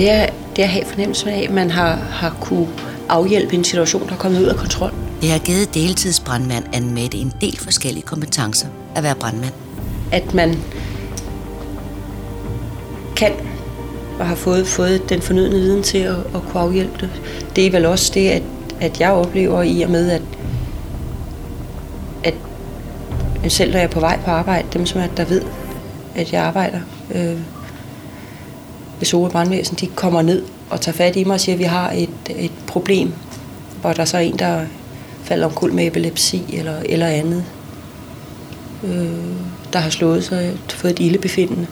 det er, det er at have fornemmelsen af, at man har, har kunne afhjælpe en situation, der er kommet ud af kontrol. Det har givet deltidsbrandmand Anne en del forskellige kompetencer at være brandmand. At man kan og har fået, fået den fornødne viden til at, at kunne afhjælpe det. Det er vel også det, at, at jeg oplever i og med, at, at selv når jeg er på vej på arbejde, dem som er, der ved, at jeg arbejder øh, ved Sore Brandvæsen, de kommer ned og tager fat i mig og siger, at vi har et, et problem, hvor der så er en, der falder omkuld med epilepsi eller, eller andet, øh, der har slået sig, fået et ildebefindende,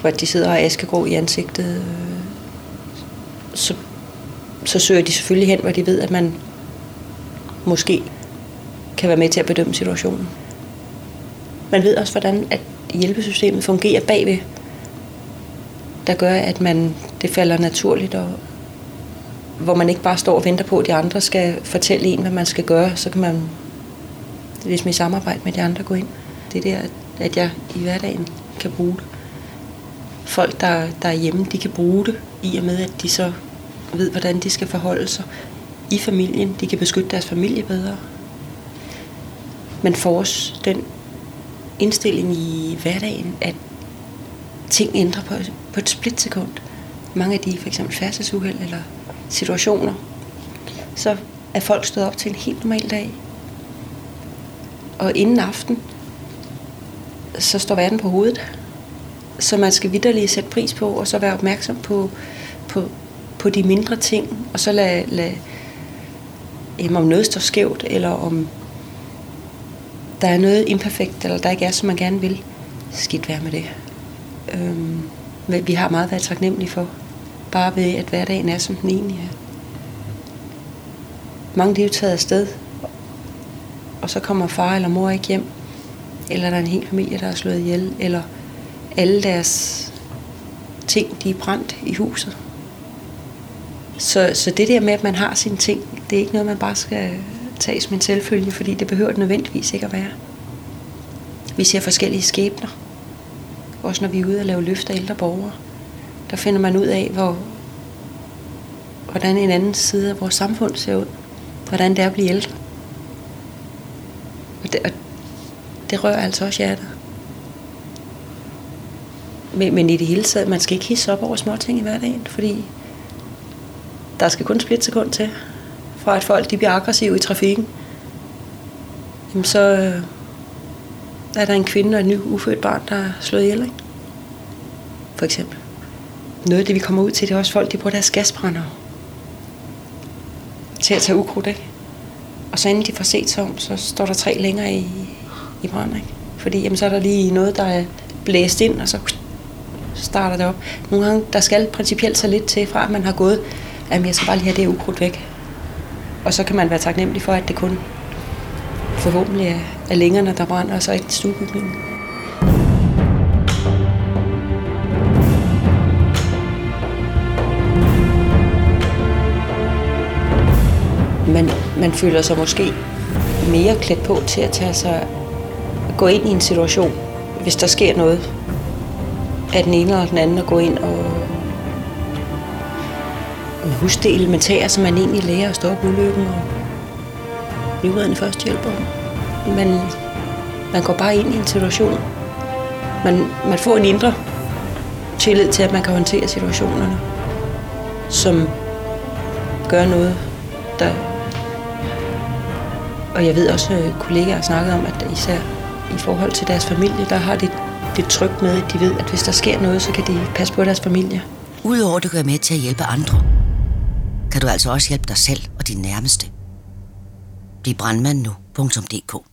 hvor de sidder og askegrå i ansigtet. Øh, så, så søger de selvfølgelig hen, hvor de ved, at man måske kan være med til at bedømme situationen. Man ved også, hvordan at hjælpesystemet fungerer bagved, der gør, at man, det falder naturligt, og hvor man ikke bare står og venter på, at de andre skal fortælle en, hvad man skal gøre, så kan man ligesom i samarbejde med de andre gå ind. Det er der, at jeg i hverdagen kan bruge det. Folk, der, der er hjemme, de kan bruge det, i og med, at de så ved, hvordan de skal forholde sig i familien. De kan beskytte deres familie bedre. Man for os, den indstilling i hverdagen, at ting ændrer på, på et splitsekund. Mange af de for eksempel færdselsuheld eller situationer, så er folk stået op til en helt normal dag. Og inden aften, så står verden på hovedet. Så man skal vidderligt sætte pris på, og så være opmærksom på, på, på de mindre ting, og så lade, lade jamen, om noget står skævt, eller om der er noget imperfekt, eller der ikke er, som man gerne vil. Skidt være med det. Øhm, vi har meget at være taknemmelige for. Bare ved, at hverdagen er, som den egentlig er. Mange de er jo taget afsted, og så kommer far eller mor ikke hjem. Eller der er en hel familie, der er slået ihjel. Eller alle deres ting, de er brændt i huset. Så, så det der med, at man har sine ting, det er ikke noget, man bare skal tage som en selvfølge, fordi det behøver det nødvendigvis ikke at være. Vi ser forskellige skæbner. Også når vi er ude og lave løft af ældre borgere. Der finder man ud af, hvor, hvordan en anden side af vores samfund ser ud. Hvordan det er at blive ældre. Og det, og det rører altså også hjertet. Men, men i det hele taget, man skal ikke hisse op over småting i hverdagen, fordi der skal kun split sekund til, fra at folk de bliver aggressive i trafikken. Jamen så øh, er der en kvinde og et ny ufødt barn, der er slået ihjel, ikke? For eksempel. Noget af det, vi kommer ud til, det er også folk, de bruger deres gasbrænder til at tage ukrudt, ikke? Og så inden de får set sig om, så står der tre længere i, i brand, ikke? Fordi jamen, så er der lige noget, der er blæst ind, og så starter det op. Nogle gange, der skal principielt så lidt til, fra at man har gået, at jeg skal bare lige have det ukrudt væk. Og så kan man være taknemmelig for, at det kun forhåbentlig er, er længere, der brænder, og så ikke stuebygningen. man, man føler sig måske mere klædt på til at tage sig, at gå ind i en situation, hvis der sker noget af den ene eller den anden, at gå ind og, og huske det elementære, som man egentlig lærer at stoppe ulykken og livredende førstehjælper. Man, man går bare ind i en situation. Man, man får en indre tillid til, at man kan håndtere situationerne, som gør noget, der og jeg ved også, at kollegaer har snakket om, at især i forhold til deres familie, der har de det trygt med, at de ved, at hvis der sker noget, så kan de passe på deres familie. Udover at du kan være med til at hjælpe andre, kan du altså også hjælpe dig selv og din nærmeste. Bliv brandmand nu.dk